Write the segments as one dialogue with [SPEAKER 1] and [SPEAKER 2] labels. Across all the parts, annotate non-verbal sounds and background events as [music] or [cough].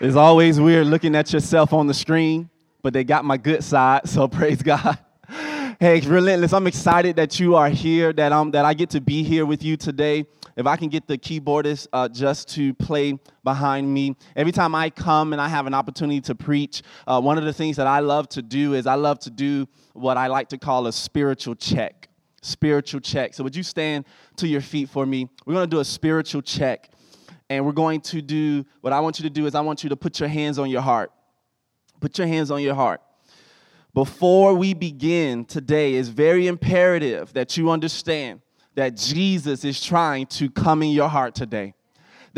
[SPEAKER 1] It's always weird looking at yourself on the screen, but they got my good side, so [laughs] praise God. Hey, Relentless, I'm excited that you are here, that, I'm, that I get to be here with you today. If I can get the keyboardist uh, just to play behind me. Every time I come and I have an opportunity to preach, uh, one of the things that I love to do is I love to do what I like to call a spiritual check. Spiritual check. So, would you stand to your feet for me? We're going to do a spiritual check and we're going to do what I want you to do is I want you to put your hands on your heart. Put your hands on your heart. Before we begin today, it's very imperative that you understand that Jesus is trying to come in your heart today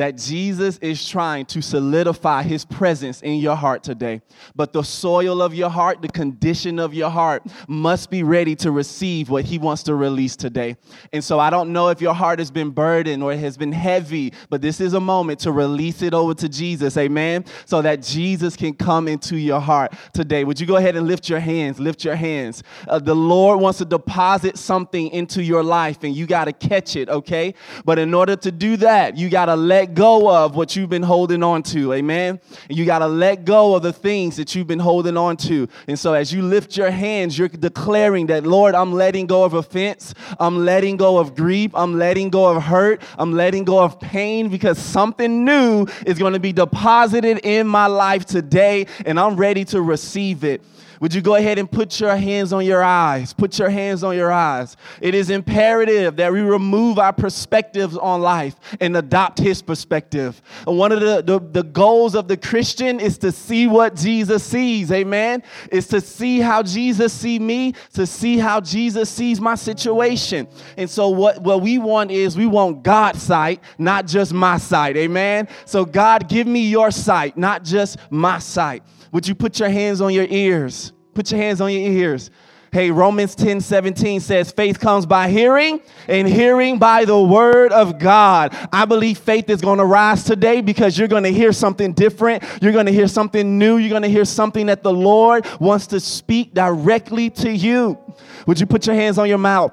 [SPEAKER 1] that Jesus is trying to solidify his presence in your heart today. But the soil of your heart, the condition of your heart, must be ready to receive what he wants to release today. And so I don't know if your heart has been burdened or it has been heavy, but this is a moment to release it over to Jesus, amen? So that Jesus can come into your heart today. Would you go ahead and lift your hands? Lift your hands. Uh, the Lord wants to deposit something into your life and you got to catch it, okay? But in order to do that, you got to let go of what you've been holding on to. Amen. And you got to let go of the things that you've been holding on to. And so as you lift your hands, you're declaring that, Lord, I'm letting go of offense. I'm letting go of grief. I'm letting go of hurt. I'm letting go of pain because something new is going to be deposited in my life today and I'm ready to receive it. Would you go ahead and put your hands on your eyes? Put your hands on your eyes. It is imperative that we remove our perspectives on life and adopt his perspective. And one of the, the, the goals of the Christian is to see what Jesus sees. Amen. Is to see how Jesus see me, to see how Jesus sees my situation. And so what, what we want is we want God's sight, not just my sight. Amen. So God, give me your sight, not just my sight. Would you put your hands on your ears? Put your hands on your ears. Hey, Romans 10 17 says, faith comes by hearing, and hearing by the word of God. I believe faith is going to rise today because you're going to hear something different. You're going to hear something new. You're going to hear something that the Lord wants to speak directly to you. Would you put your hands on your mouth?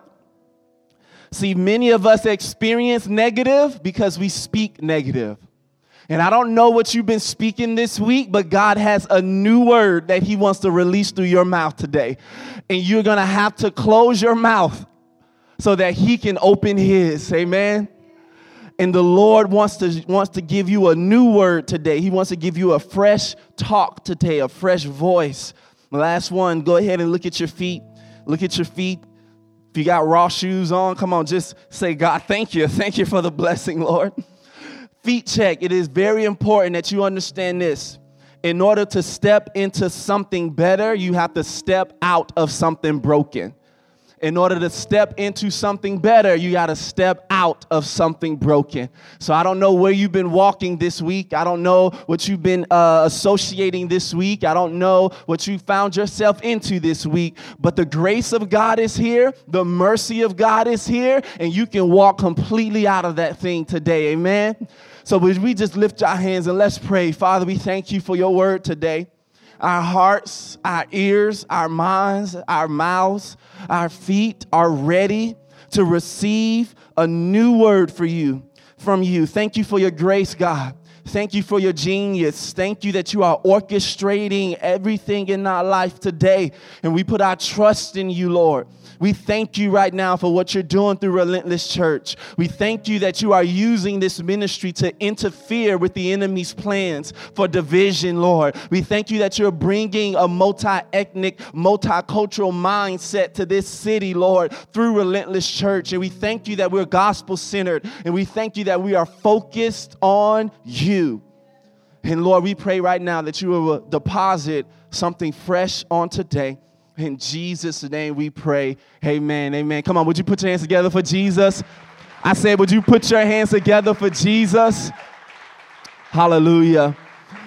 [SPEAKER 1] See, many of us experience negative because we speak negative. And I don't know what you've been speaking this week, but God has a new word that He wants to release through your mouth today. And you're going to have to close your mouth so that He can open His. Amen. And the Lord wants to, wants to give you a new word today. He wants to give you a fresh talk today, a fresh voice. Last one, go ahead and look at your feet. Look at your feet. If you got raw shoes on, come on, just say, God, thank you. Thank you for the blessing, Lord [laughs] feet check, it is very important that you understand this. In order to step into something better, you have to step out of something broken. In order to step into something better, you got to step out of something broken. So I don't know where you've been walking this week. I don't know what you've been uh, associating this week. I don't know what you found yourself into this week. But the grace of God is here, the mercy of God is here, and you can walk completely out of that thing today. Amen. So we just lift our hands and let's pray. Father, we thank you for your word today. Our hearts, our ears, our minds, our mouths, our feet are ready to receive a new word for you from you. Thank you for your grace, God. Thank you for your genius. Thank you that you are orchestrating everything in our life today. And we put our trust in you, Lord. We thank you right now for what you're doing through Relentless Church. We thank you that you are using this ministry to interfere with the enemy's plans for division, Lord. We thank you that you're bringing a multi ethnic, multicultural mindset to this city, Lord, through Relentless Church. And we thank you that we're gospel centered. And we thank you that we are focused on you. And Lord, we pray right now that you will deposit something fresh on today. In Jesus' name we pray. Amen. Amen. Come on, would you put your hands together for Jesus? I said, would you put your hands together for Jesus? Hallelujah.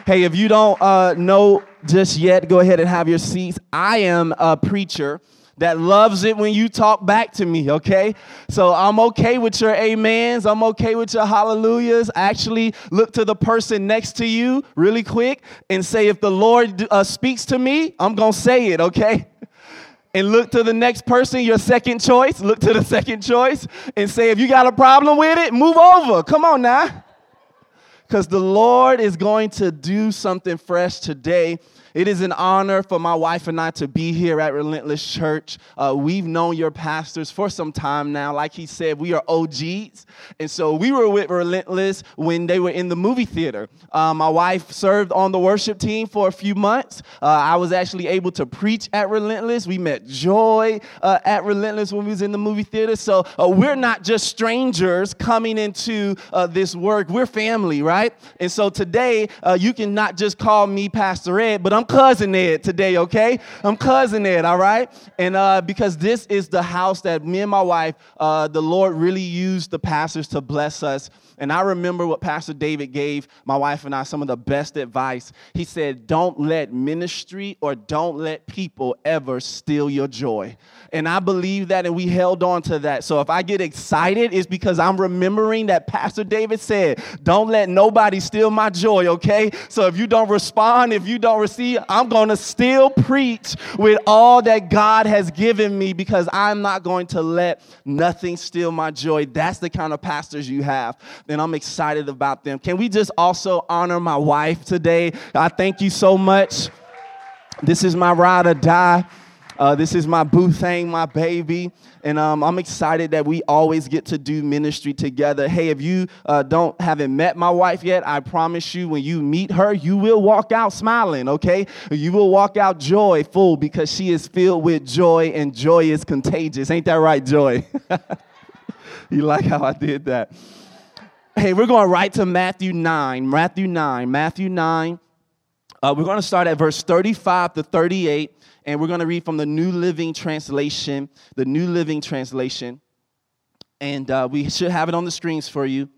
[SPEAKER 1] Hey, if you don't uh, know just yet, go ahead and have your seats. I am a preacher that loves it when you talk back to me, okay? So I'm okay with your amens. I'm okay with your hallelujahs. Actually, look to the person next to you really quick and say, if the Lord uh, speaks to me, I'm gonna say it, okay? And look to the next person, your second choice. Look to the [laughs] second choice and say, if you got a problem with it, move over. Come on now. because the Lord is going to do something fresh today. It is an honor for my wife and I to be here at Relentless Church. Uh, we've known your pastors for some time now. Like he said, we are OGs. And so we were with Relentless when they were in the movie theater. Uh, my wife served on the worship team for a few months. Uh, I was actually able to preach at Relentless. We met Joy uh, at Relentless when we was in the movie theater. So uh, we're not just strangers coming into uh, this work. We're family, right? And so today, you can not just call me Pastor Ed, but I'm I'm cousin Ed today, okay? I'm cousin Ed, all right? And uh, because this is the house that me and my wife, uh, the Lord really used the pastors to bless us. And I remember what Pastor David gave my wife and I some of the best advice. He said, Don't let ministry or don't let people ever steal your joy. And I believe that, and we held on to that. So if I get excited, it's because I'm remembering that Pastor David said, Don't let nobody steal my joy, okay? So if you don't respond, if you don't receive, I'm gonna still preach with all that God has given me because I'm not going to let nothing steal my joy. That's the kind of pastors you have and I'm excited about them. Can we just also honor my wife today? I thank you so much. This is my ride or die. Uh, this is my boo thing, my baby. And um, I'm excited that we always get to do ministry together. Hey, if you uh, don't haven't met my wife yet, I promise you, when you meet her, you will walk out smiling. Okay, you will walk out joyful because she is filled with joy, and joy is contagious. Ain't that right, Joy? [laughs] you like how I did that? Hey, we're going right to Matthew 9. Matthew 9. Matthew 9. Uh, we're going to start at verse 35 to 38, and we're going to read from the New Living Translation. The New Living Translation. And uh, we should have it on the screens for you.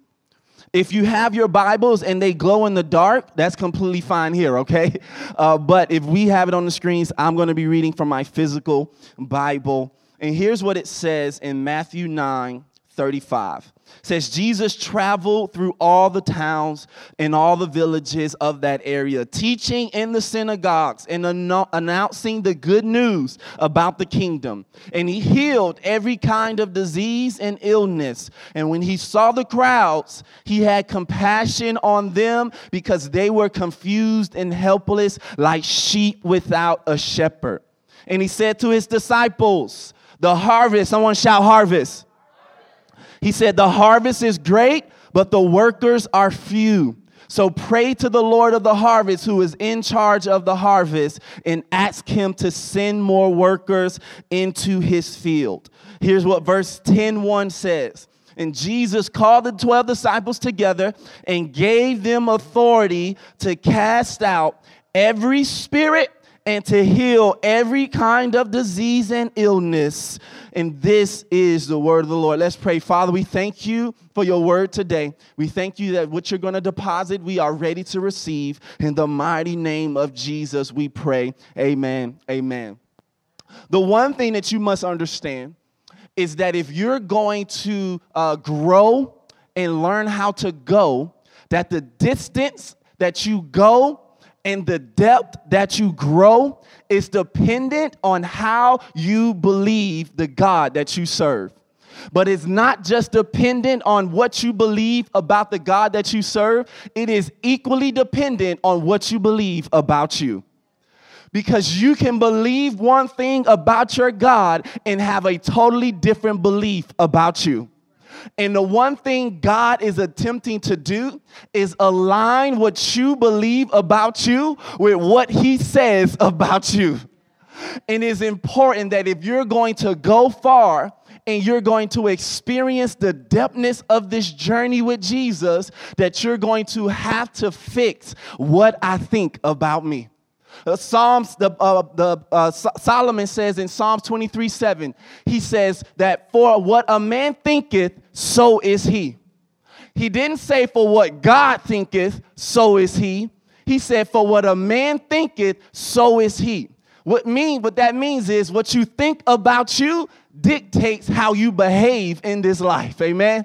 [SPEAKER 1] If you have your Bibles and they glow in the dark, that's completely fine here, okay? [laughs] Uh, but if we have it on the screens, I'm going to be reading from my physical Bible. And here's what it says in Matthew 9 35 says Jesus traveled through all the towns and all the villages of that area, teaching in the synagogues and announcing the good news about the kingdom. And he healed every kind of disease and illness. And when he saw the crowds, he had compassion on them because they were confused and helpless like sheep without a shepherd. And he said to his disciples, The harvest, someone shout harvest he said, The harvest is great, but the workers are few. So pray to the Lord of the harvest who is in charge of the harvest and ask him to send more workers into his field. Here's what verse 10 says. And Jesus called the 12 disciples together and gave them authority to cast out every spirit and to heal every kind of disease and illness. And this is the word of the Lord. Let's pray. Father, we thank you for your word today. We thank you that what you're going to deposit, we are ready to receive. In the mighty name of Jesus, we pray. Amen. Amen. The one thing that you must understand is that if you're going to uh, grow and learn how to go, that the distance that you go and the depth that you grow is dependent on how you believe the God that you serve. But it's not just dependent on what you believe about the God that you serve, it is equally dependent on what you believe about you. Because you can believe one thing about your God and have a totally different belief about you. And the one thing God is attempting to do is align what you believe about you with what He says about you. And it's important that if you're going to go far, and you're going to experience the depthness of this journey with Jesus, that you're going to have to fix what I think about me. Uh, Psalms, the, uh, the uh, Solomon says in Psalms 23 7, he says that for what a man thinketh, so is he. He didn't say for what God thinketh, so is he. He said, for what a man thinketh, so is he. What mean what that means is what you think about you dictates how you behave in this life. Amen.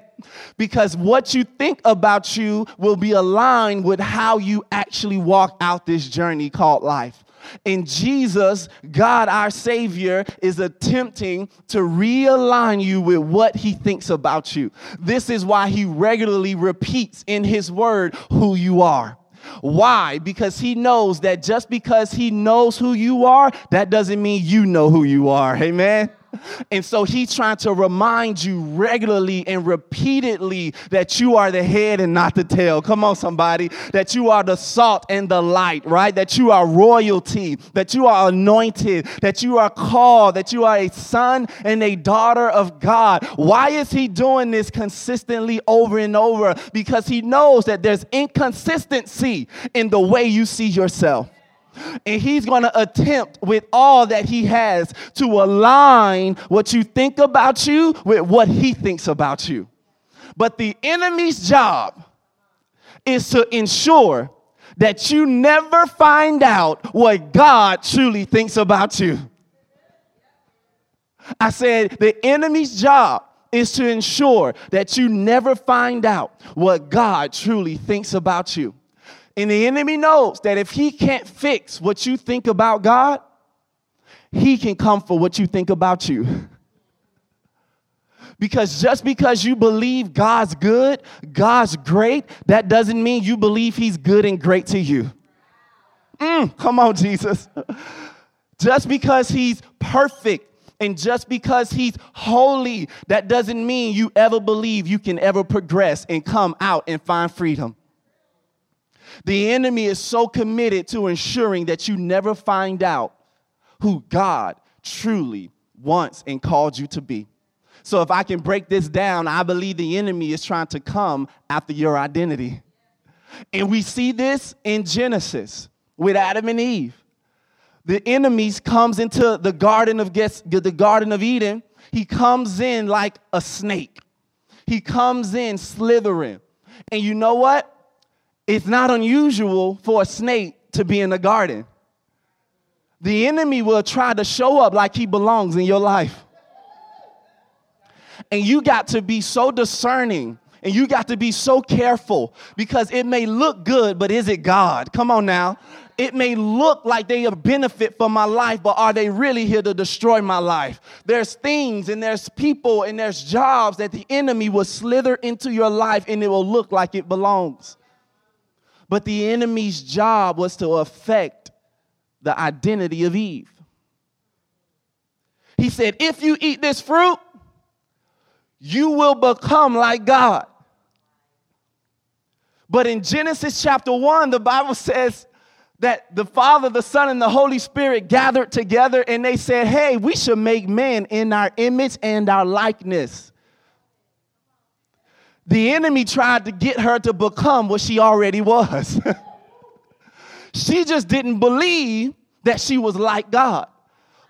[SPEAKER 1] Because what you think about you will be aligned with how you actually walk out this journey called life. And Jesus, God our Savior, is attempting to realign you with what He thinks about you. This is why He regularly repeats in His Word who you are. Why? Because he knows that just because he knows who you are, that doesn't mean you know who you are. Amen. And so he's trying to remind you regularly and repeatedly that you are the head and not the tail. Come on, somebody. That you are the salt and the light, right? That you are royalty, that you are anointed, that you are called, that you are a son and a daughter of God. Why is he doing this consistently over and over? Because he knows that there's inconsistency in the way you see yourself. And he's going to attempt with all that he has to align what you think about you with what he thinks about you. But the enemy's job is to ensure that you never find out what God truly thinks about you. I said the enemy's job is to ensure that you never find out what God truly thinks about you. And the enemy knows that if he can't fix what you think about God, he can come for what you think about you. [laughs] Because just because you believe God's good, God's great, that doesn't mean you believe He's good and great to you. Mm, come on, Jesus. [laughs] Just because He's perfect and just because He's holy, that doesn't mean you ever believe you can ever progress and come out and find freedom. The enemy is so committed to ensuring that you never find out who God truly wants and called you to be. So, if I can break this down, I believe the enemy is trying to come after your identity. And we see this in Genesis with Adam and Eve. The enemy comes into the garden of the garden of Eden. He comes in like a snake. He comes in slithering. And you know what? It's not unusual for a snake to be in the garden. The enemy will try to show up like he belongs in your life. And you got to be so discerning and you got to be so careful because it may look good, but is it God? Come on now. It may look like they a benefit for my life, but are they really here to destroy my life? There's things and there's people and there's jobs that the enemy will slither into your life and it will look like it belongs. But the enemy's job was to affect the identity of Eve. He said, If you eat this fruit, you will become like God. But in Genesis chapter 1, the Bible says that the Father, the Son, and the Holy Spirit gathered together and they said, Hey, we should make man in our image and our likeness. The enemy tried to get her to become what she already was. [laughs] she just didn't believe that she was like God.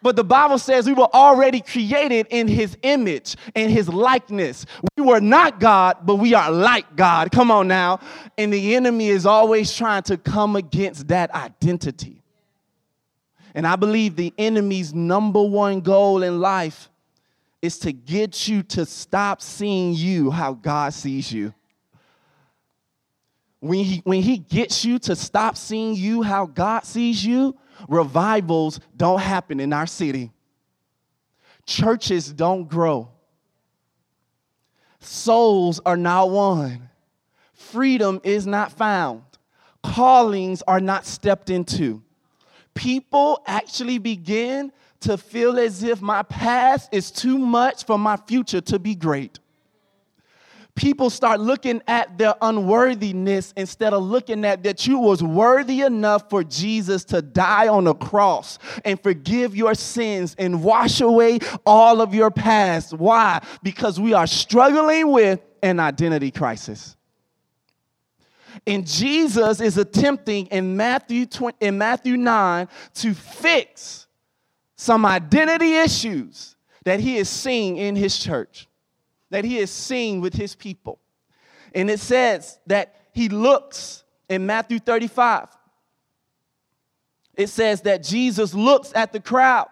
[SPEAKER 1] But the Bible says we were already created in his image and his likeness. We were not God, but we are like God. Come on now. And the enemy is always trying to come against that identity. And I believe the enemy's number one goal in life is to get you to stop seeing you how God sees you. When he, when he gets you to stop seeing you how God sees you, revivals don't happen in our city. Churches don't grow. Souls are not won. Freedom is not found. Callings are not stepped into. People actually begin to feel as if my past is too much for my future to be great. People start looking at their unworthiness instead of looking at that you was worthy enough for Jesus to die on the cross and forgive your sins and wash away all of your past. Why? Because we are struggling with an identity crisis. And Jesus is attempting in Matthew 20, in Matthew 9 to fix some identity issues that he is seeing in his church, that he is seeing with his people. And it says that he looks in Matthew 35. It says that Jesus looks at the crowd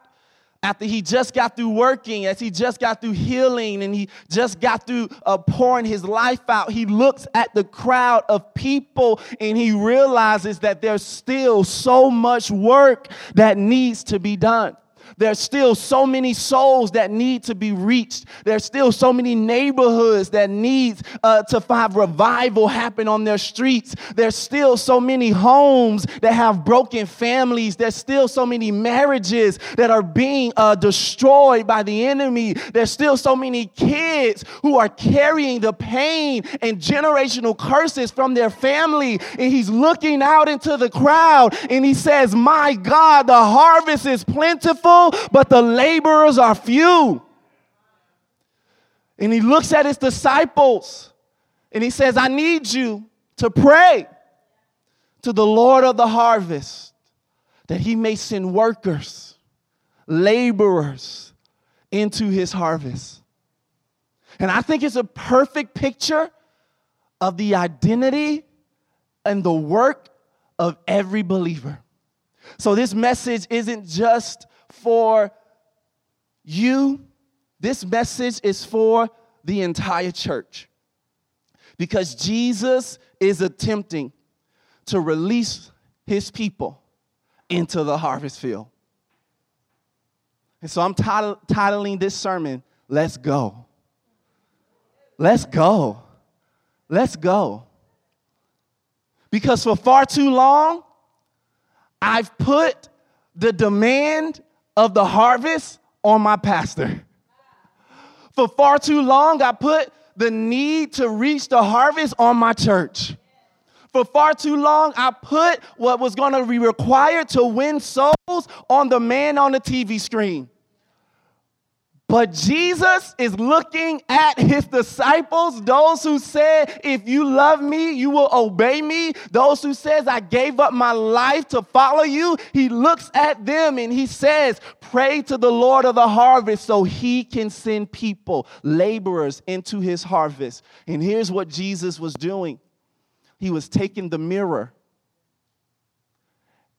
[SPEAKER 1] after he just got through working, as he just got through healing, and he just got through uh, pouring his life out, he looks at the crowd of people and he realizes that there's still so much work that needs to be done. There's still so many souls that need to be reached. There's still so many neighborhoods that need uh, to find revival happen on their streets. There's still so many homes that have broken families. There's still so many marriages that are being uh, destroyed by the enemy. There's still so many kids who are carrying the pain and generational curses from their family. And he's looking out into the crowd and he says, My God, the harvest is plentiful but the laborers are few. And he looks at his disciples and he says, I need you to pray to the Lord of the harvest that he may send workers, laborers into his harvest. And I think it's a perfect picture of the identity and the work of every believer. So, this message isn't just for you, this message is for the entire church. Because Jesus is attempting to release his people into the harvest field. And so I'm titling this sermon, Let's Go. Let's go. Let's go. Because for far too long, I've put the demand of the harvest on my pastor. For far too long, I put the need to reach the harvest on my church. For far too long, I put what was going to be required to win souls on the man on the TV screen. But Jesus is looking at his disciples, those who said, if you love me, you will obey me. Those who says, I gave up my life to follow you. He looks at them and he says, pray to the Lord of the harvest so he can send people, laborers into his harvest. And here's what Jesus was doing. He was taking the mirror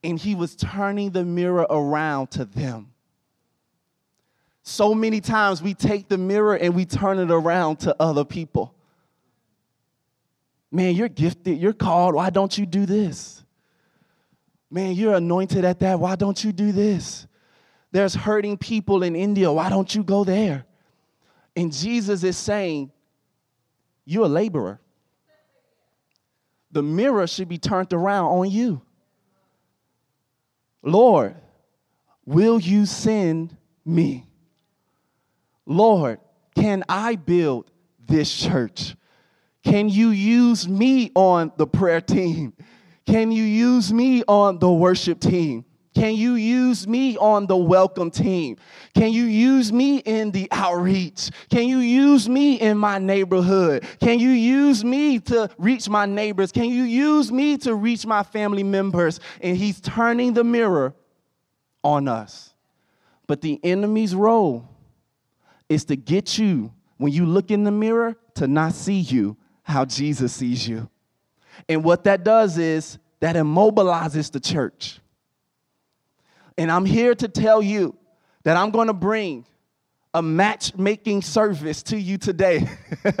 [SPEAKER 1] and he was turning the mirror around to them. So many times we take the mirror and we turn it around to other people. Man, you're gifted, you're called. Why don't you do this? Man, you're anointed at that. Why don't you do this? There's hurting people in India. Why don't you go there? And Jesus is saying, You're a laborer. The mirror should be turned around on you. Lord, will you send me? Lord, can I build this church? Can you use me on the prayer team? Can you use me on the worship team? Can you use me on the welcome team? Can you use me in the outreach? Can you use me in my neighborhood? Can you use me to reach my neighbors? Can you use me to reach my family members? And he's turning the mirror on us. But the enemy's role is to get you, when you look in the mirror, to not see you how Jesus sees you. And what that does is that immobilizes the church. And I'm here to tell you that I'm going to bring a matchmaking service to you today.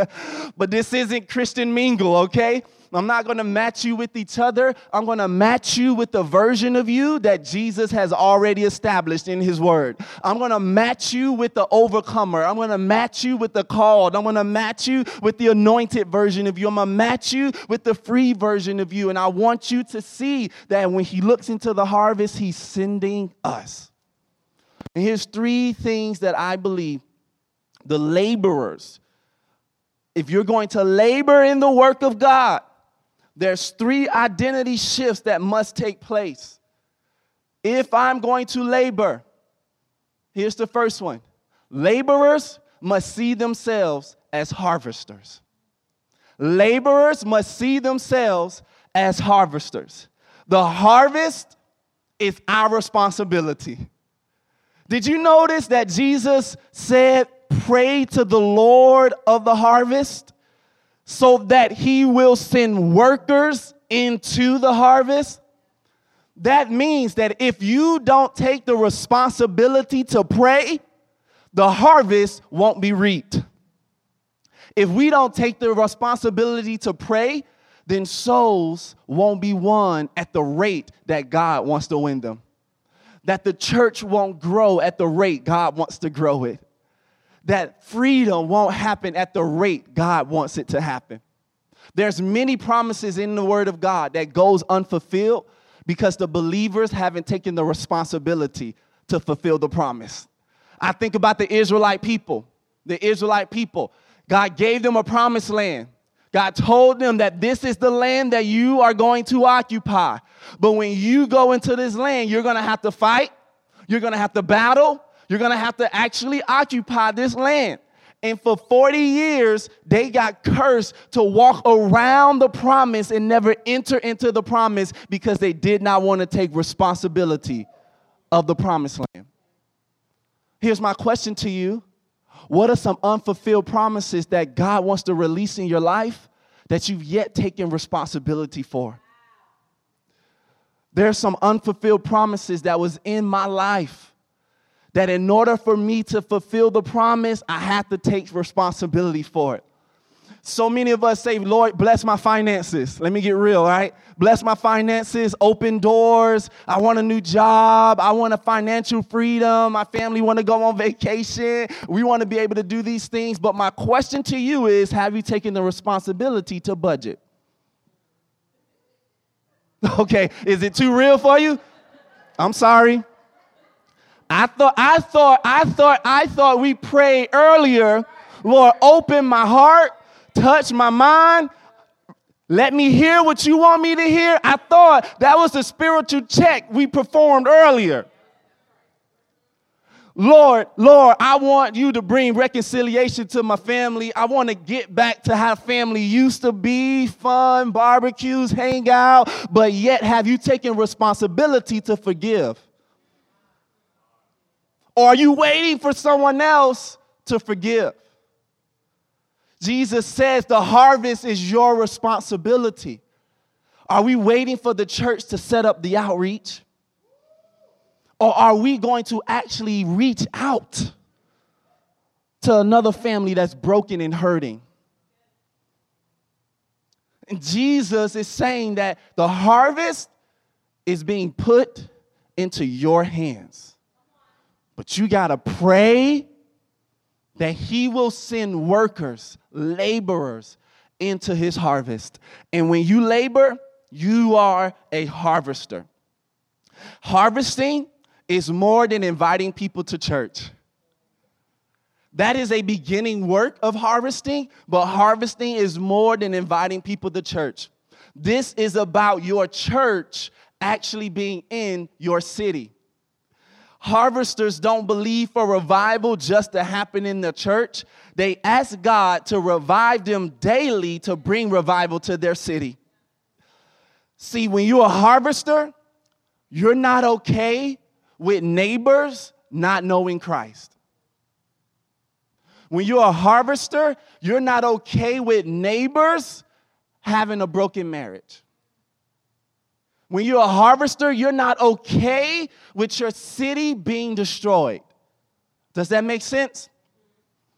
[SPEAKER 1] [laughs] but this isn't Christian Mingle, okay? I'm not to match you with each other. I'm to match you with the version of you that Jesus has already established in his word. I'm to match you with the overcomer. I'm to match you with the called. I'm to match you with the anointed version of you. I'm to match you with the free version of you. And I want you to see that when he looks into the harvest, he's sending us. And here's three things that I believe the laborers, if you're going to labor in the work of God, there's three identity shifts that must take place. If I'm going to labor, here's the first one laborers must see themselves as harvesters. Laborers must see themselves as harvesters. The harvest is our responsibility. Did you notice that Jesus said, Pray to the Lord of the harvest? so that he will send workers into the harvest. that means that if you don't take the responsibility to pray, the harvest won't be reaped. If we don't take the responsibility to pray, then souls won't be won at the rate that God wants to win them. That the church won't grow at the rate God wants to grow it. That freedom won't happen at the rate God wants it to happen. There's many promises in the word of God that goes unfulfilled because the believers haven't taken the responsibility to fulfill the promise. I think about the Israelite people. The Israelite people. God gave them a promised land. God told them that this is the land that you are going to occupy. But when you go into this land, you're going to have to fight, you're going to have to battle, you're going to have to actually occupy this land. And for 40 years, they got cursed to walk around the promise and never enter into the promise because they did not want to take responsibility of the promised land. Here's my question to you What are some unfulfilled promises that God wants to release in your life that you've yet taken responsibility for? There's some unfulfilled promises that was in my life that in order for me to fulfill the promise, I have to take responsibility for it. So many of us say, Lord, bless my finances. Let me get real, right? Bless my finances, open doors. I want a new job. I want a financial freedom. My family want to go on vacation. We want to be able to do these things. But my question to you is have you taken the responsibility to budget? [laughs] Okay, is it too real for you? I'm sorry. I thought, I thought, I thought, I thought we prayed earlier. Lord, open my heart touch my mind. Let me hear what you want me to hear. I thought that was the spiritual check we performed earlier. Lord, Lord, I want you to bring reconciliation to my family. I want to get back to how family used to be fun, barbecues, hang out, but yet have you taken responsibility to forgive? Or are you waiting for someone else to forgive? Jesus says the harvest is your responsibility. Are we waiting for the church to set up the outreach? Or are we going to actually reach out to another family that's broken and hurting? And Jesus is saying that the harvest is being put into your hands. But you got to pray that he will send workers, laborers into his harvest. And when you labor, you are a harvester. Harvesting is more than inviting people to church. That is a beginning work of harvesting, but harvesting is more than inviting people to church. This is about your church actually being in your city. Harvesters don't believe for revival just to happen in the church. They ask God to revive them daily to bring revival to their city. See, when you're a harvester, you're not okay with neighbors not knowing Christ. When you're a harvester, you're not okay with neighbors having a broken marriage. When you're a harvester, you're not okay with your city being destroyed. Does that make sense?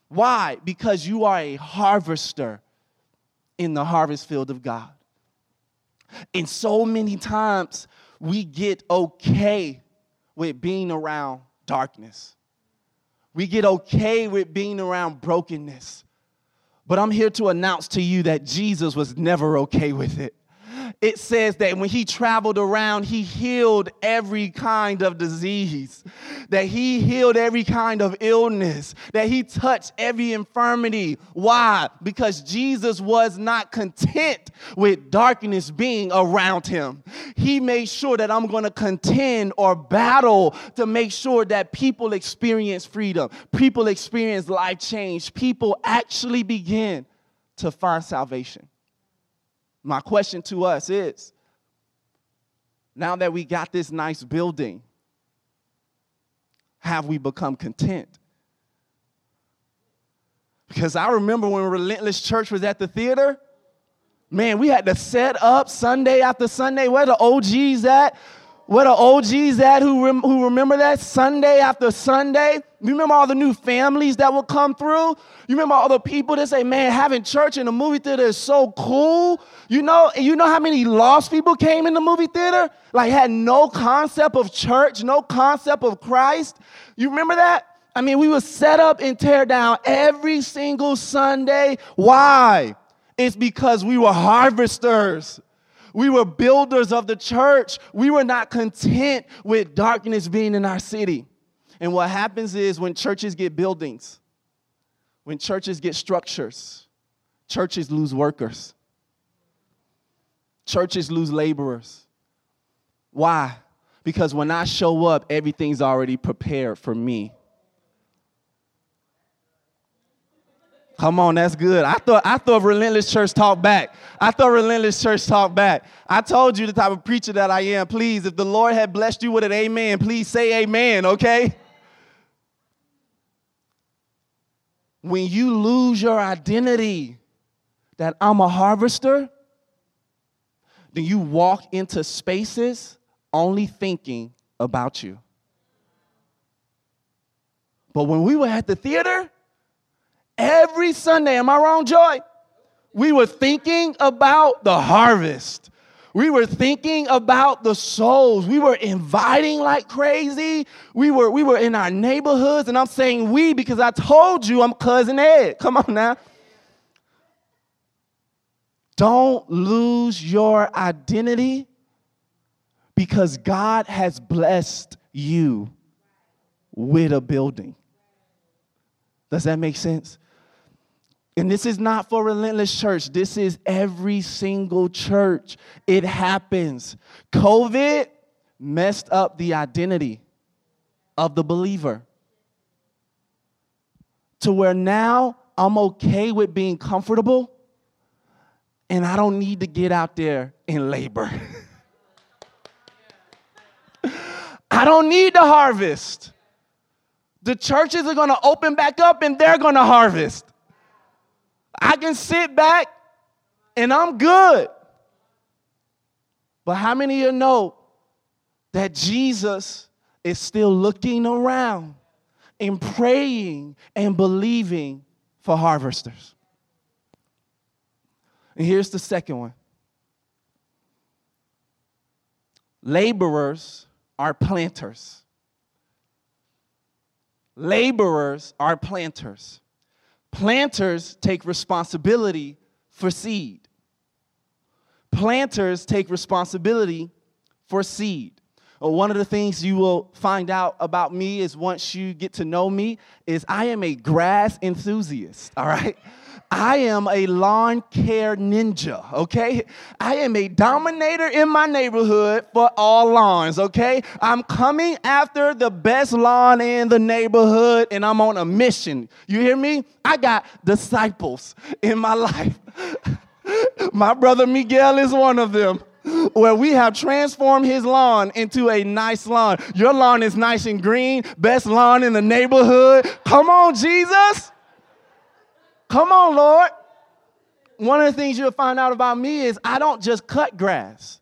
[SPEAKER 1] Why? Because you are a harvester in the harvest field of God. And so many times we get okay with being around darkness. We get okay with being around brokenness. But I'm here to announce to you that Jesus was never okay with it it says that when he traveled around, he healed every kind of disease, that he healed every kind of illness, that he touched every infirmity. Why? Because Jesus was not content with darkness being around him. He made sure that I'm going to contend or battle to make sure that people experience freedom, people experience life change, people actually begin to find salvation. My question to us is now that we got this nice building, have we become content? Because I remember when Relentless Church was at the theater, man, we had to set up Sunday after Sunday. Where the OGs at? Where are OGs at who, rem- who remember that Sunday after Sunday? You remember all the new families that will come through? You remember all the people that say, man, having church in the movie theater is so cool. You know, you know how many lost people came in the movie theater? Like had no concept of church, no concept of Christ. You remember that? I mean, we would set up and tear down every single Sunday. Why? It's because we were harvesters. We were builders of the church. We were not content with darkness being in our city. And what happens is when churches get buildings, when churches get structures, churches lose workers, churches lose laborers. Why? Because when I show up, everything's already prepared for me. Come on, that's good. I thought I thought Relentless Church talk back. I thought Relentless Church talk back. I told you the type of preacher that I am. Please, if the Lord had blessed you with an amen, please say amen, okay? When you lose your identity that I'm a harvester, then you walk into spaces only thinking about you. But when we were at the theater, Every Sunday, am I wrong, Joy? We were thinking about the harvest. We were thinking about the souls. We were inviting like crazy. We were, we were in our neighborhoods, and I'm saying we because I told you I'm cousin Ed. Come on now. Don't lose your identity because God has blessed you with a building. Does that make sense? And this is not for Relentless Church. This is every single church. It happens. COVID messed up the identity of the believer to where now I'm okay with being comfortable and I don't need to get out there and labor. [laughs] I don't need to harvest. The churches are going to open back up and they're going to harvest. I can sit back and I'm good. But how many of you know that Jesus is still looking around and praying and believing for harvesters? And here's the second one laborers are planters. Laborers are planters. Planters take responsibility for seed. Planters take responsibility for seed. Well, one of the things you will find out about me is once you get to know me is I am a grass enthusiast, all right? I am a lawn care ninja, okay? I am a dominator in my neighborhood for all lawns, okay? I'm coming after the best lawn in the neighborhood and I'm on a mission. You hear me? I got disciples in my life. [laughs] my brother Miguel is one of them where we have transformed his lawn into a nice lawn. Your lawn is nice and green, best lawn in the neighborhood. Come on, Jesus. Come on, Lord. One of the things you'll find out about me is I don't just cut grass,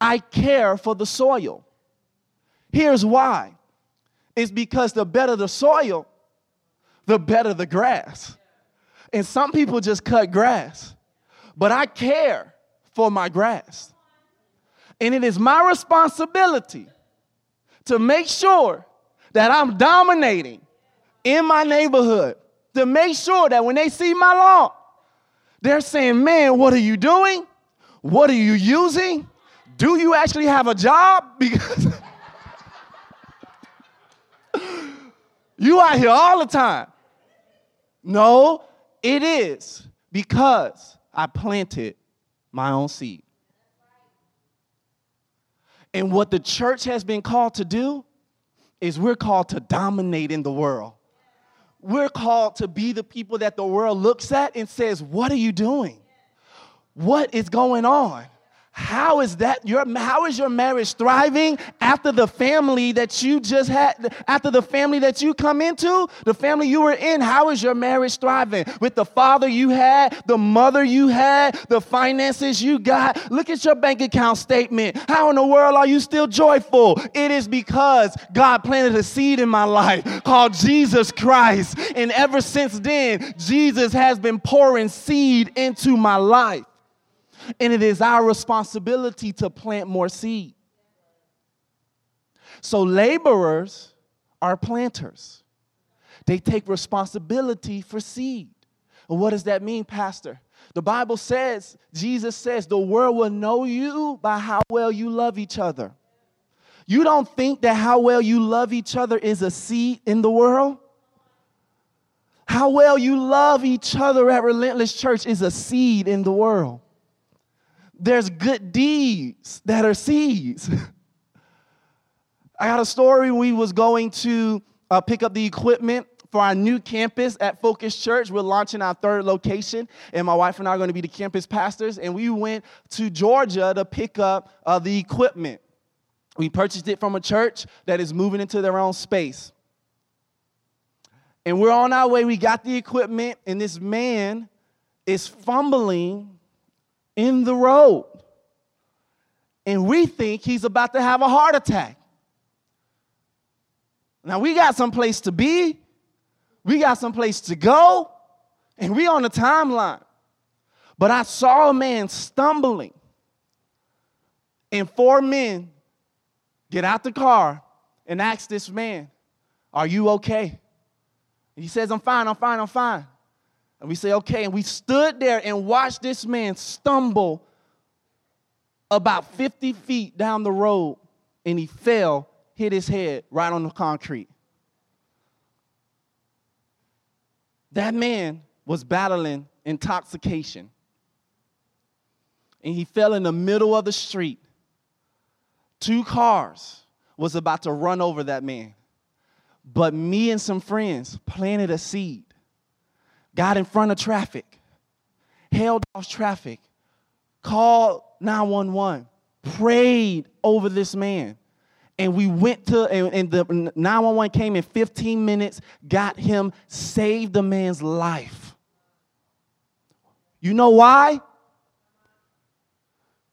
[SPEAKER 1] I care for the soil. Here's why it's because the better the soil, the better the grass. And some people just cut grass, but I care for my grass. And it is my responsibility to make sure that I'm dominating in my neighborhood to make sure that when they see my law, they're saying, Man, what are you doing? What are you using? Do you actually have a job? [laughs] Because you out here all the time. No, it is because I planted my own seed. And what the church has been called to do is we're called to dominate in the world we're called to be the people that the world looks at and says, What are you doing? What is going on? How is that your how is your marriage thriving after the family that you just had after the family that you come into, the family you were in, how is your marriage thriving? With the father you had, the mother you had, the finances you got. Look at your bank account statement. How in the world are you still joyful? It is because God planted a seed in my life called Jesus Christ. And ever since then, Jesus has been pouring seed into my life. And it is our responsibility to plant more seed. So, laborers are planters, they take responsibility for seed. What does that mean, Pastor? The Bible says, Jesus says, the world will know you by how well you love each other. You don't think that how well you love each other is a seed in the world? How well you love each other at Relentless Church is a seed in the world there's good deeds that are seeds. [laughs] I got a story. We was going to uh, pick up the equipment for our new campus at Focus Church. We're launching our third location, and my wife and I are going to be the campus pastors. And we went to Georgia to pick up uh, the equipment. We purchased it from a church that is moving into their own space. And we're on our way. We got the equipment, and this man is fumbling in the road. And we think he's about to have a heart attack. Now we got some place to be, we got some place to go, and we on the timeline. But I saw a man stumbling, and four men get out the car and ask this man, Are you okay? He says, I'm fine, I'm fine, I'm fine. And we say, okay. And we stood there and watched this man stumble about 50 feet down the road and he fell, hit his head right on the concrete. That man was battling intoxication. And he fell in the middle of the street. Two cars was about to run over that man. But me and some friends planted a seed got in front of traffic, held off traffic, called 911, prayed over this man. And we went to, and, and the 911 came in 15 minutes, got him, saved the man's life. You know why?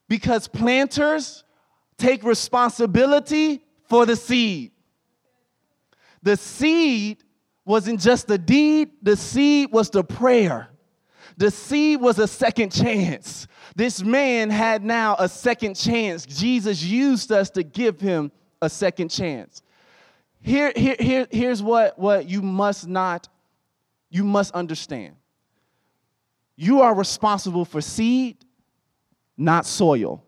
[SPEAKER 1] Because planters take responsibility for the seed. The seed wasn't just the deed, the seed was the prayer. The seed was a second chance. This man had now a second chance. Jesus used us to give him a second chance. Here, here, here, here's what, what you must not, you must understand. You are responsible for seed, not soil.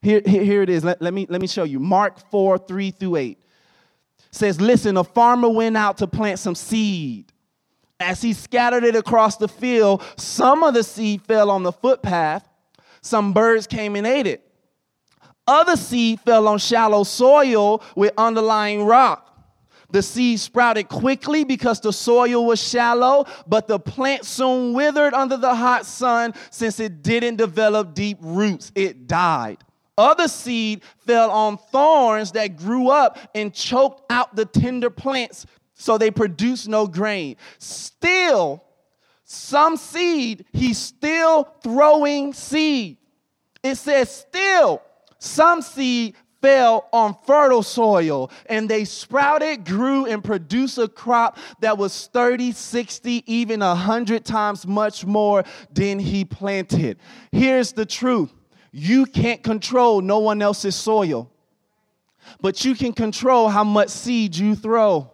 [SPEAKER 1] Here, here, here it is. Let, let, me, let me show you. Mark 4, 3 through 8 says, Listen, a farmer went out to plant some seed. As he scattered it across the field, some of the seed fell on the footpath. Some birds came and ate it. Other seed fell on shallow soil with underlying rock. The seed sprouted quickly because the soil was shallow, but the plant soon withered under the hot sun since it didn't develop deep roots. It died. Other seed fell on thorns that grew up and choked out the tender plants, so they produced no grain. Still, some seed, he's still throwing seed. It says, still, some seed fell on fertile soil and they sprouted, grew, and produced a crop that was 30, 60, even 100 times much more than he planted. Here's the truth you can't control no one else's soil, but you can control how much seed you throw.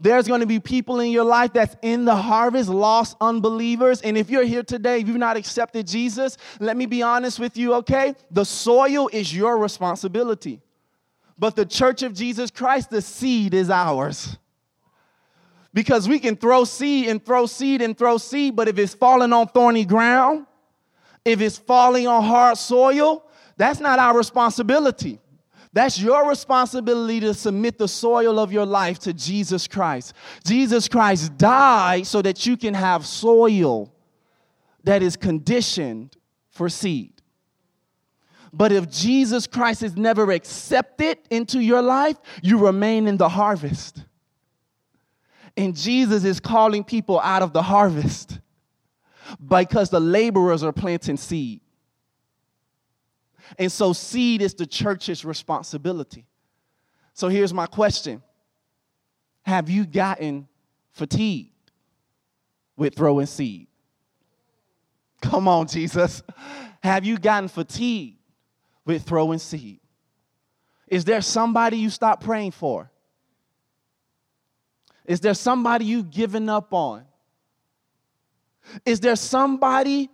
[SPEAKER 1] There's going to be people in your life that's in the harvest, lost unbelievers. And if you're here today, if you've not accepted Jesus, let me be honest with you, okay? The soil is your responsibility. But the church of Jesus Christ, the seed is ours. Because we can throw seed and throw seed and throw seed, but if it's falling on thorny ground, if it's falling on hard soil, that's not our responsibility. That's your responsibility to submit the soil of your life to Jesus Christ. Jesus Christ died so that you can have soil. that is conditioned for seed. But if Jesus Christ is never accepted into your life, you remain in the harvest. And Jesus is calling people out of the harvest because the laborers are planting seed. And so, seed is the church's responsibility. So, here's my question Have you gotten fatigued with throwing seed? Come on, Jesus. Have you gotten fatigued with throwing seed? Is there somebody you stopped praying for? Is there somebody you've given up on? Is there somebody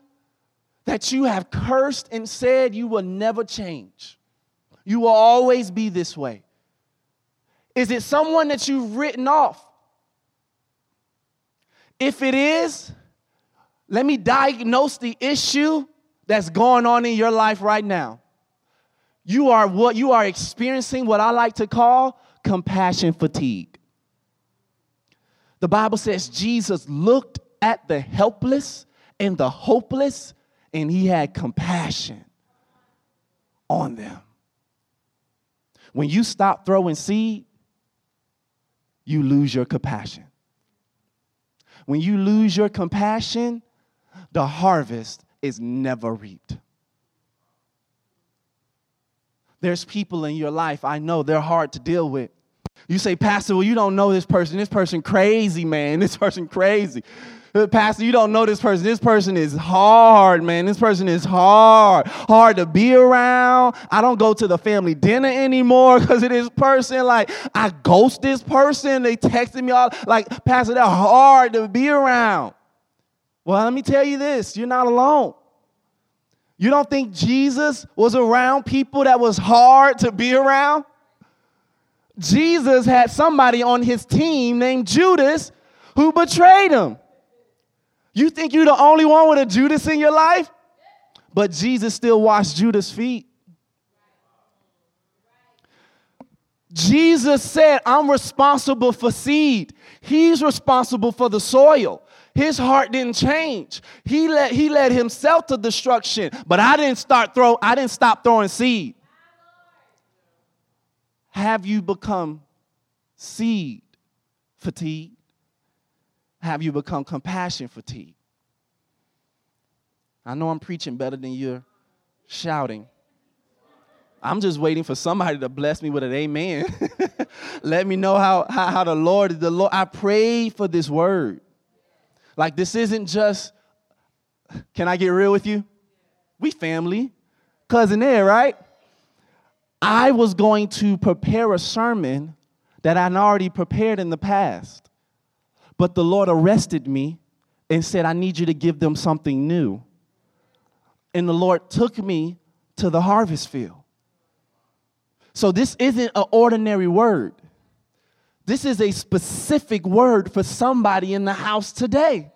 [SPEAKER 1] that you have cursed and said you will never change? You will always be this way. Is it someone that you've written off? If it is, let me diagnose the issue that's going on in your life right now. You are what you are experiencing what I like to call compassion fatigue. The Bible says Jesus looked at the helpless and the hopeless and he had compassion on them. When you stop throwing seed, you lose your compassion. When you lose your compassion, the harvest is never reaped. There's people in your life, I know they're hard to deal with. You say, Pastor, well, you don't know this person. This person crazy, man. This person crazy. Uh, Pastor, you don't know this person. This person is hard, man. This person is hard. Hard to be around. I don't go to the family dinner anymore [laughs] because of this person. Like, I ghost this person. They texted me all like, Pastor, they're hard to be around. Well, let me tell you this you're not alone. You don't think Jesus was around people that was hard to be around? Jesus had somebody on his team named Judas who betrayed him. You think you're the only one with a Judas in your life? But Jesus still washed Judas' feet. Jesus said, I'm responsible for seed. He's responsible for the soil. His heart didn't change. He led, he led himself to destruction. But I didn't start throw, I didn't stop throwing seed. Have you become seed fatigue? Have you become compassion fatigue? I know I'm preaching better than you're shouting. I'm just waiting for somebody to bless me with an amen. [laughs] Let me know how, how, how the Lord, the Lord, I pray for this word. Like this isn't just, can I get real with you? We family, cousin there, right? I was going to prepare a sermon that I'd already prepared in the past. But the Lord arrested me and said, I need you to give them something new. And the Lord took me to the harvest field. So this isn't an ordinary word. This is a specific word for somebody in the house today.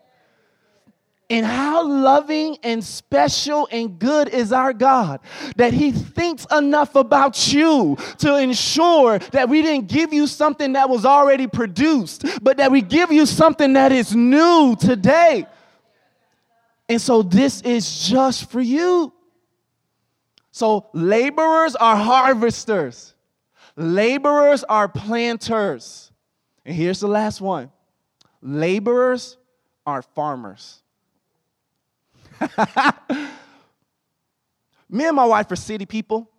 [SPEAKER 1] And how loving and special and good is our God that He thinks enough about you to ensure that we didn't give you something that was already produced, but that we give you something that is new today. And so this is just for you. So laborers are harvesters, laborers are planters. And here's the last one laborers are farmers. [laughs] Me and my wife are city people.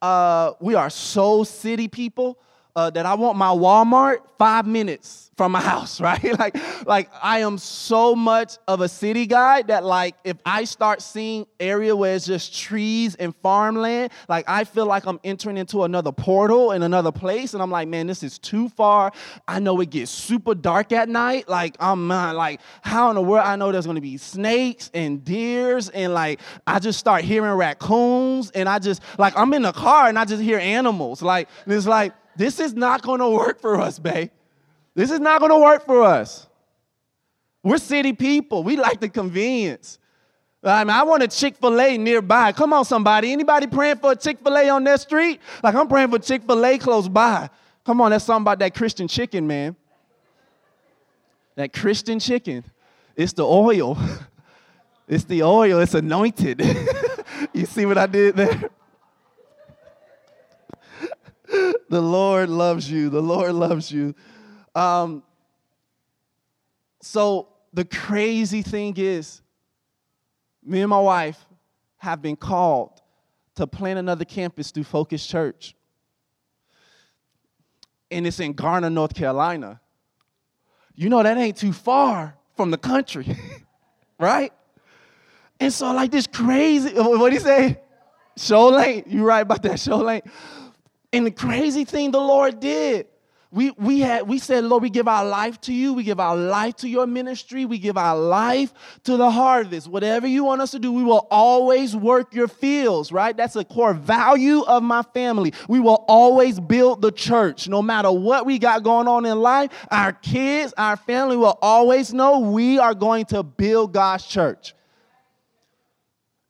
[SPEAKER 1] Uh, we are so city people uh, that I want my Walmart five minutes from my [laughs] house, right? [laughs] like, like I am so much of a city guy that like if I start seeing area where it's just trees and farmland, like I feel like I'm entering into another portal in another place, and I'm like, man, this is too far. I know it gets super dark at night. Like I'm uh, like, how in the world I know there's gonna be snakes and deers, and like I just start hearing raccoons, and I just like I'm in the car and I just hear animals, like it's like this is not going to work for us, babe. This is not going to work for us. We're city people. We like the convenience. I mean, I want a Chick fil A nearby. Come on, somebody. Anybody praying for a Chick fil A on that street? Like, I'm praying for Chick fil A close by. Come on, that's something about that Christian chicken, man. That Christian chicken. It's the oil. [laughs] It's the oil, it's anointed. [laughs] you see what I did there? The Lord loves you. The Lord loves you. Um, so the crazy thing is, me and my wife have been called to plant another campus through Focus Church. And it's in Garner, North Carolina. You know, that ain't too far from the country, [laughs] right? And so, like this crazy, what do you say? Show lane. You right about that, show lane. And the crazy thing the Lord did we, we, had, we said, Lord, we give our life to you. We give our life to your ministry. We give our life to the harvest. Whatever you want us to do, we will always work your fields, right? That's a core value of my family. We will always build the church. No matter what we got going on in life, our kids, our family will always know we are going to build God's church.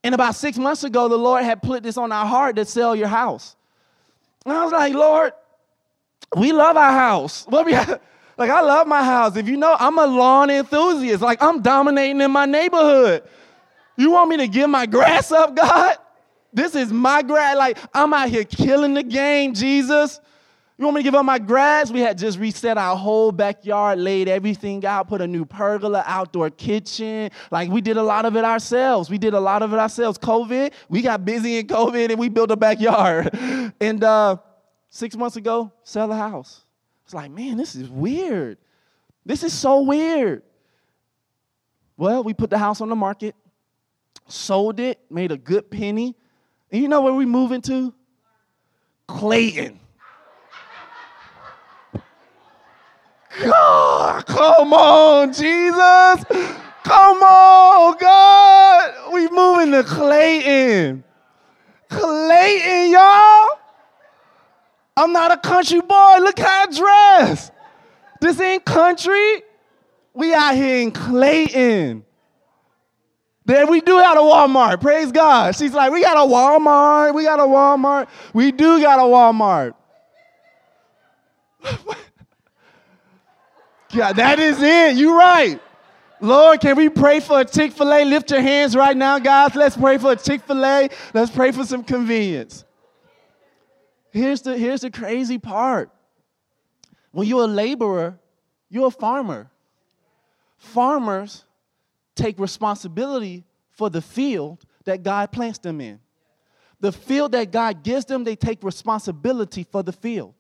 [SPEAKER 1] And about six months ago, the Lord had put this on our heart to sell your house. And I was like, Lord, we love our house. [laughs] Like I love my house. If you know, I'm a lawn enthusiast. Like I'm dominating in my neighborhood. You want me to give my grass up, [laughs] God? This is my grass. Like I'm out here killing the game, Jesus. You want me to give up my grass? We had just reset our whole backyard, laid everything out, put a new pergola, outdoor kitchen. Like we did a lot of it ourselves. We did a lot of it ourselves. COVID, we got busy in COVID and we built a backyard. [laughs] And uh, six months ago, sell the house. It's like, man, this is weird. This is so weird. Well, we put the house on the market, sold it, made a good penny. And you know where we moving to? Clayton. God, come on, Jesus. Come on, God. We moving to Clayton. Clayton, y'all. I'm not a country boy. Look how I dress. This ain't country. We out here in Clayton. Then we do have a Walmart. Praise God. She's like, we got a Walmart. We got a Walmart. We do got a Walmart. [laughs] yeah, that is it. You're right. Lord, can we pray for a Chick fil A? Lift your hands right now, guys. Let's pray for a Chick fil A. Let's pray for some convenience. Here's the, here's the crazy part. When you're a laborer, you're a farmer. Farmers take responsibility for the field that God plants them in. The field that God gives them, they take responsibility for the field.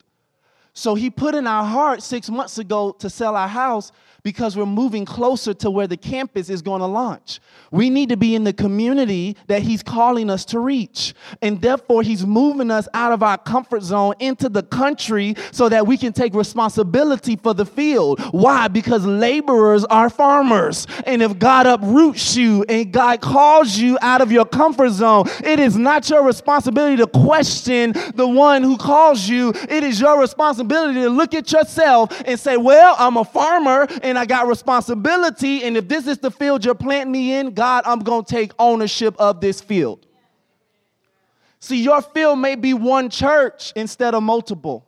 [SPEAKER 1] So he put in our heart six months ago to sell our house because we're moving closer to where the campus is going to launch. We need to be in the community that He's calling us to reach. And therefore, He's moving us out of our comfort zone into the country so that we can take responsibility for the field. Why? Because laborers are farmers. And if God uproots you and God calls you out of your comfort zone, it is not your responsibility to question the one who calls you. It is your responsibility to look at yourself and say, Well, I'm a farmer and I got responsibility. And if this is the field you're planting me in, God, I'm going to take ownership of this field. See, your field may be one church instead of multiple.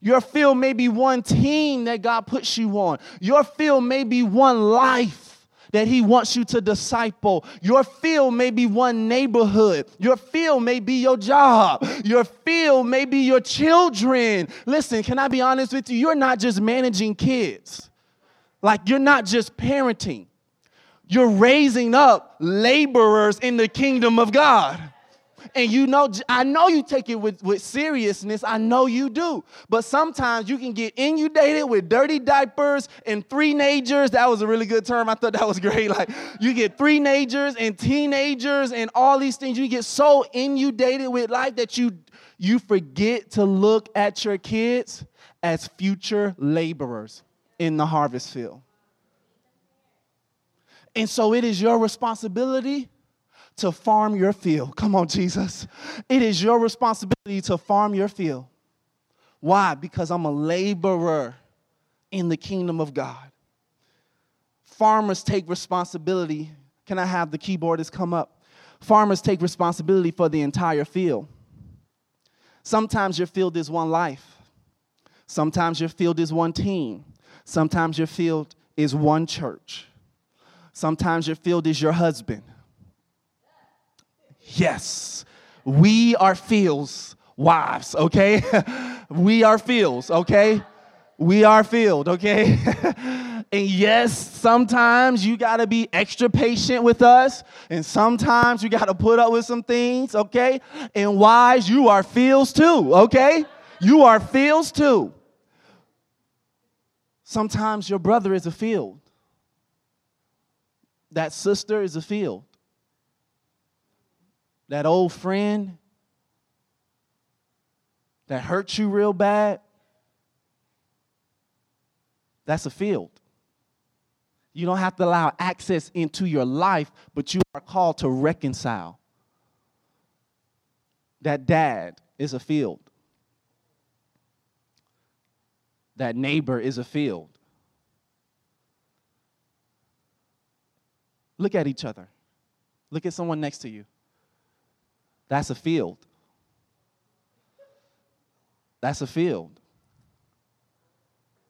[SPEAKER 1] Your field may be one team that God puts you on. Your field may be one life that He wants you to disciple. Your field may be one neighborhood. Your field may be your job. Your field may be your children. Listen, can I be honest with you? You're not just managing kids. Like you're not just parenting, you're raising up laborers in the kingdom of God. And you know, I know you take it with, with seriousness. I know you do. But sometimes you can get inundated with dirty diapers and three teenagers. That was a really good term. I thought that was [laughs] great. Like you get three teenagers and teenagers and all these things. You get so inundated with life that you you forget to look at your kids as future laborers in the harvest field. And so it is your responsibility to farm your field. Come on, Jesus. It is your responsibility to farm your field. Why? Because I'm a laborer in the kingdom of God. Farmers take responsibility. Can I have the keyboardist come up? Farmers take responsibility for the entire field. Sometimes your field is one life. Sometimes your field is one team. Sometimes your field is one church. Sometimes your field is your husband. Yes, we are fields, wives, okay? [laughs] we are fields, okay? We are field, okay? [laughs] and yes, sometimes you gotta be extra patient with us, and sometimes you gotta put up with some things, okay? And wives, you are fields too, okay? You are fields too. Sometimes your brother is a field. That sister is a field. That old friend that hurt you real bad, that's a field. You don't have to allow access into your life, but you are called to reconcile. That dad is a field. That neighbor is a field. Look at each other. Look at someone next to you. That's a field. That's a field.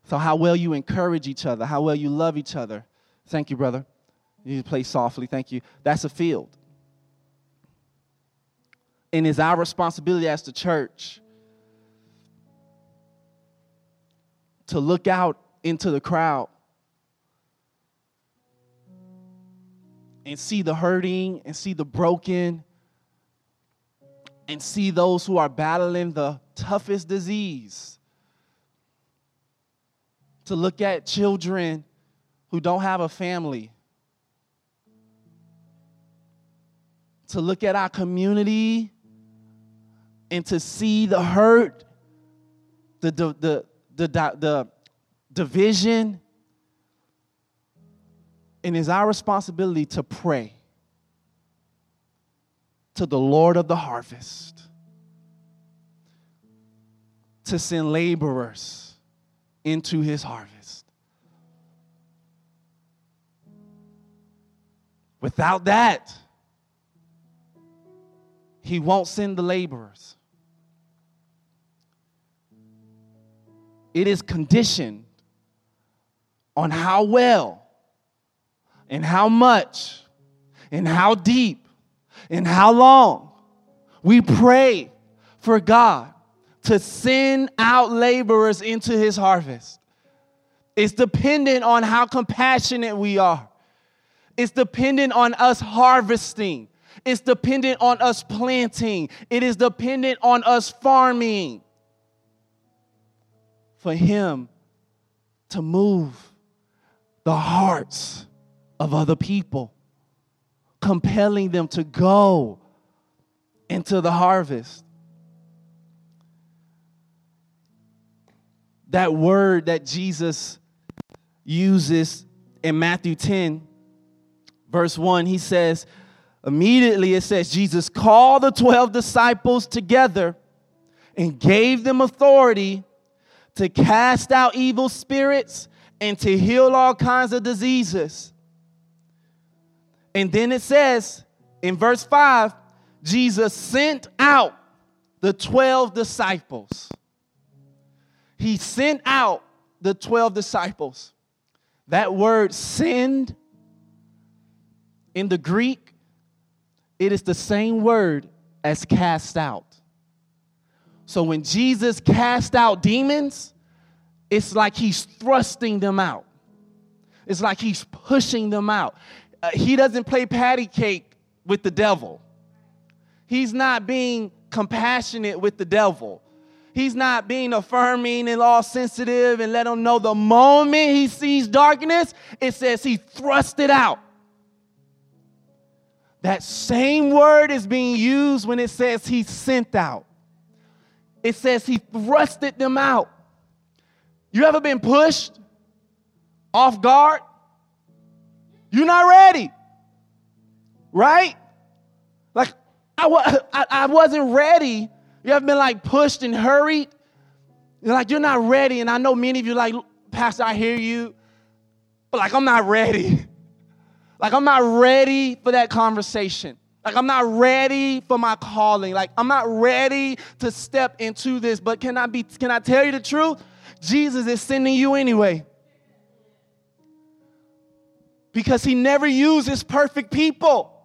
[SPEAKER 1] So, how well you encourage each other, how well you love each other. Thank you, brother. You play softly. Thank you. That's a field. And it's our responsibility as the church to look out into the crowd and see the hurting and see the broken and see those who are battling the toughest disease. To look at children who don't have a family. To look at our community and to see the hurt, the, the, the, the division, and it's our responsibility to pray to the Lord of the harvest to send laborers into his harvest. Without that, he won't send the laborers. It is conditioned on how well and how much and how deep and how long we pray for God to send out laborers into his harvest. It's dependent on how compassionate we are. It's dependent on us harvesting. It's dependent on us planting. It is dependent on us farming for him to move the hearts of other people, compelling them to go into the harvest. That word that Jesus uses in Matthew 10, verse 1, he says, immediately it says, Jesus called the 12 disciples together and gave them authority to cast out evil spirits and to heal all kinds of diseases. And then it says in verse 5 Jesus sent out the 12 disciples. He sent out the 12 disciples. That word send in the Greek, it is the same word as cast out. So when Jesus cast out demons, it's like he's thrusting them out. It's like he's pushing them out. Uh, he doesn't play patty cake with the devil. He's not being compassionate with the devil. He's not being affirming and all sensitive and let him know the moment he sees darkness, it says he thrust it out. That same word is being used when it says he sent out. It says he thrusted them out. You ever been pushed off guard? You're not ready. Right? Like, I, I, I wasn't ready. You ever been like pushed and hurried? You're like, you're not ready. And I know many of you like, Pastor, I hear you. But like, I'm not ready. [laughs] Like, I'm not ready for that conversation. Like, I'm not ready for my calling. Like, I'm not ready to step into this. But can I be, can I tell you the truth? Jesus is sending you anyway. Because he never uses perfect people.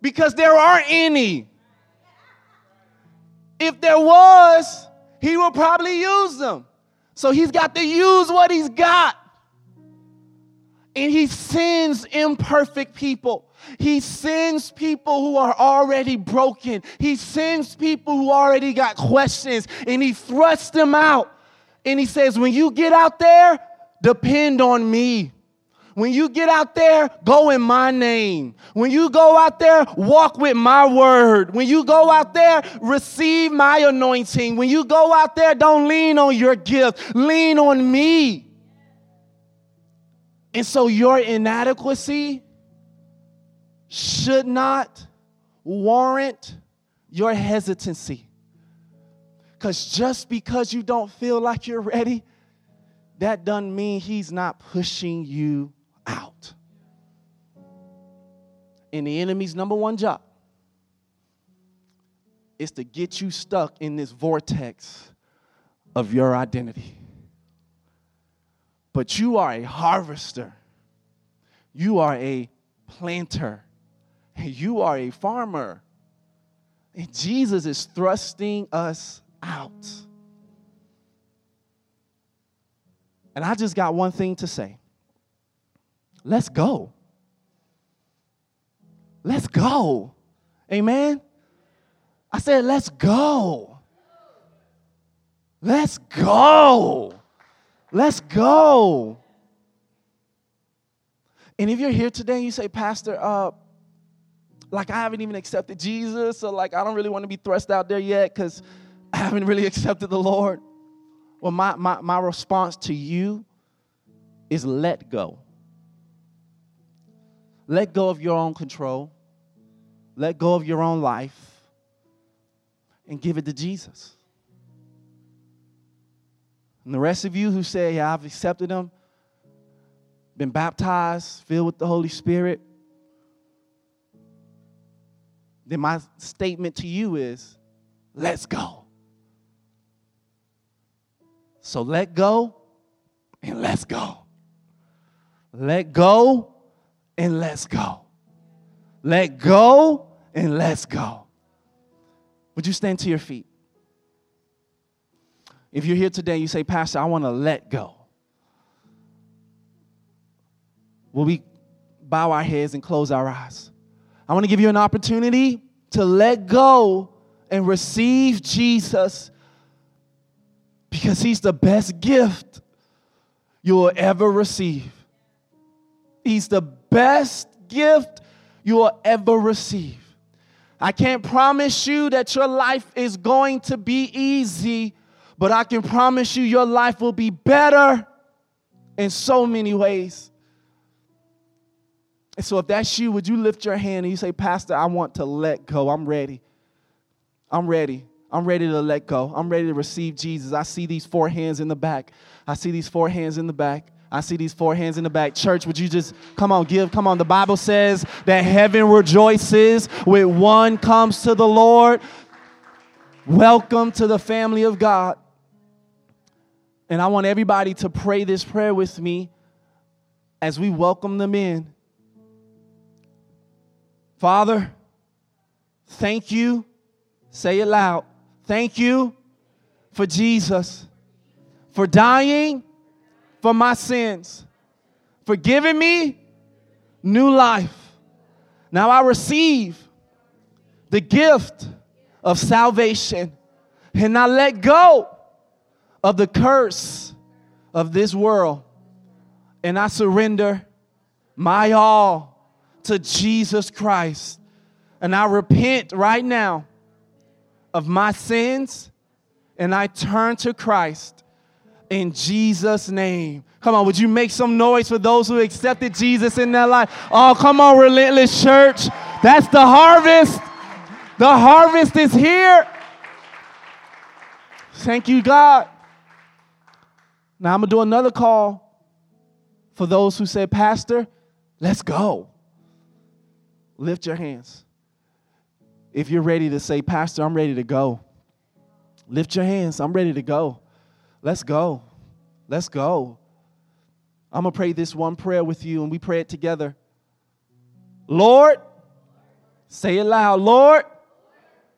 [SPEAKER 1] Because there aren't any. If there was, he will probably use them. So he's got to use what he's got. And he sends imperfect people. He sends people who are already broken. He sends people who already got questions and he thrusts them out. And he says, When you get out there, depend on me. When you get out there, go in my name. When you go out there, walk with my word. When you go out there, receive my anointing. When you go out there, don't lean on your gift, lean on me. And so your inadequacy should not warrant your hesitancy. Because just because you don't feel like you're ready, that doesn't mean he's not pushing you out. And the enemy's number one job is to get you stuck in this vortex of your identity. But you are a harvester, you are a planter, [laughs] you are a farmer. And Jesus is thrusting us out. And I just got one thing to say. Let's go. Let's go. Amen. I said, let's go. Let's go. Let's go. And if you're here today and you say, Pastor, uh, like I haven't even accepted Jesus, so like I don't really want to be thrust out there yet because I haven't really [laughs] accepted the Lord. Well, my, my, my response to you is let go. Let go of your own control. Let go of your own life and give it to Jesus. And the rest of you who say, Yeah, I've accepted Him, been baptized, filled with the Holy Spirit, then my statement to you is, Let's go. So let go and let's go. Let go and let's go. Let go and let's go. Would you stand to your feet? If you're here today, you say, Pastor, I want to let go. Will we bow our heads and close our eyes? I want to give you an opportunity to let go and receive Jesus because he's the best gift you will ever receive. He's the best gift you will ever receive. I can't promise you that your life is going to be easy, but I can promise you your life will be better in so many ways. And so, if that's you, would you lift your hand and you say, Pastor, I want to let go. I'm ready. I'm ready. I'm ready to let go. I'm ready to receive Jesus. I see these four hands in the back. I see these four hands in the back. I see these four hands in the back. Church, would you just come on, give? Come on. The Bible says that heaven rejoices when one comes to the Lord. Welcome to the family of God. And I want everybody to pray this prayer with me as we welcome them in. Father, thank you. Say it loud. Thank you for Jesus, for dying for my sins, for giving me new life. Now I receive the gift of salvation and I let go of the curse of this world and I surrender my all to Jesus Christ. And I repent right now of my sins and I turn to Christ in Jesus' name. Come on, would you make some noise for those who accepted Jesus in their life? Oh, come on, Relentless Church. That's the harvest. The harvest is here. Thank you, God. Now I'm going to do another call for those who say, Pastor, let's go. Lift your hands. If you're ready to say, Pastor, I'm ready to go, lift your hands. I'm ready to go. Let's go. Let's go. I'm going to pray this one prayer with you, and we pray it together. Lord, say it loud. Lord,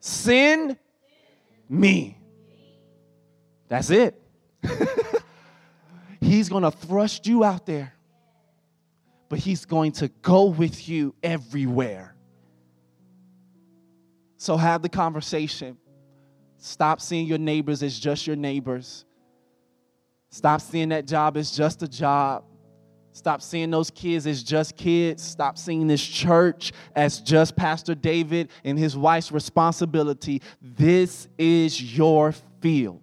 [SPEAKER 1] send me. That's it. [laughs] he's going to thrust you out there, but he's going to go with you everywhere. So have the conversation. Stop seeing your neighbors as just your neighbors. Stop seeing that job as just a job. Stop seeing those kids as just kids. Stop seeing this church as just Pastor David and his wife's responsibility. This is your field.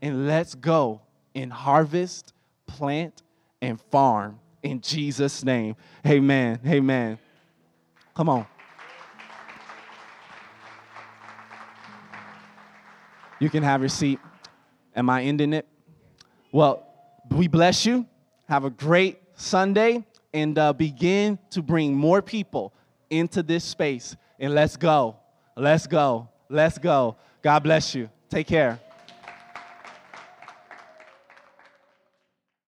[SPEAKER 1] And let's go and harvest, plant, and farm in Jesus' name. Amen. Amen. Come on. You can have your seat. Am I ending it? Well, we bless you. Have a great Sunday and uh, begin to bring more people into this space. And let's go. Let's go. Let's go. God bless you. Take care.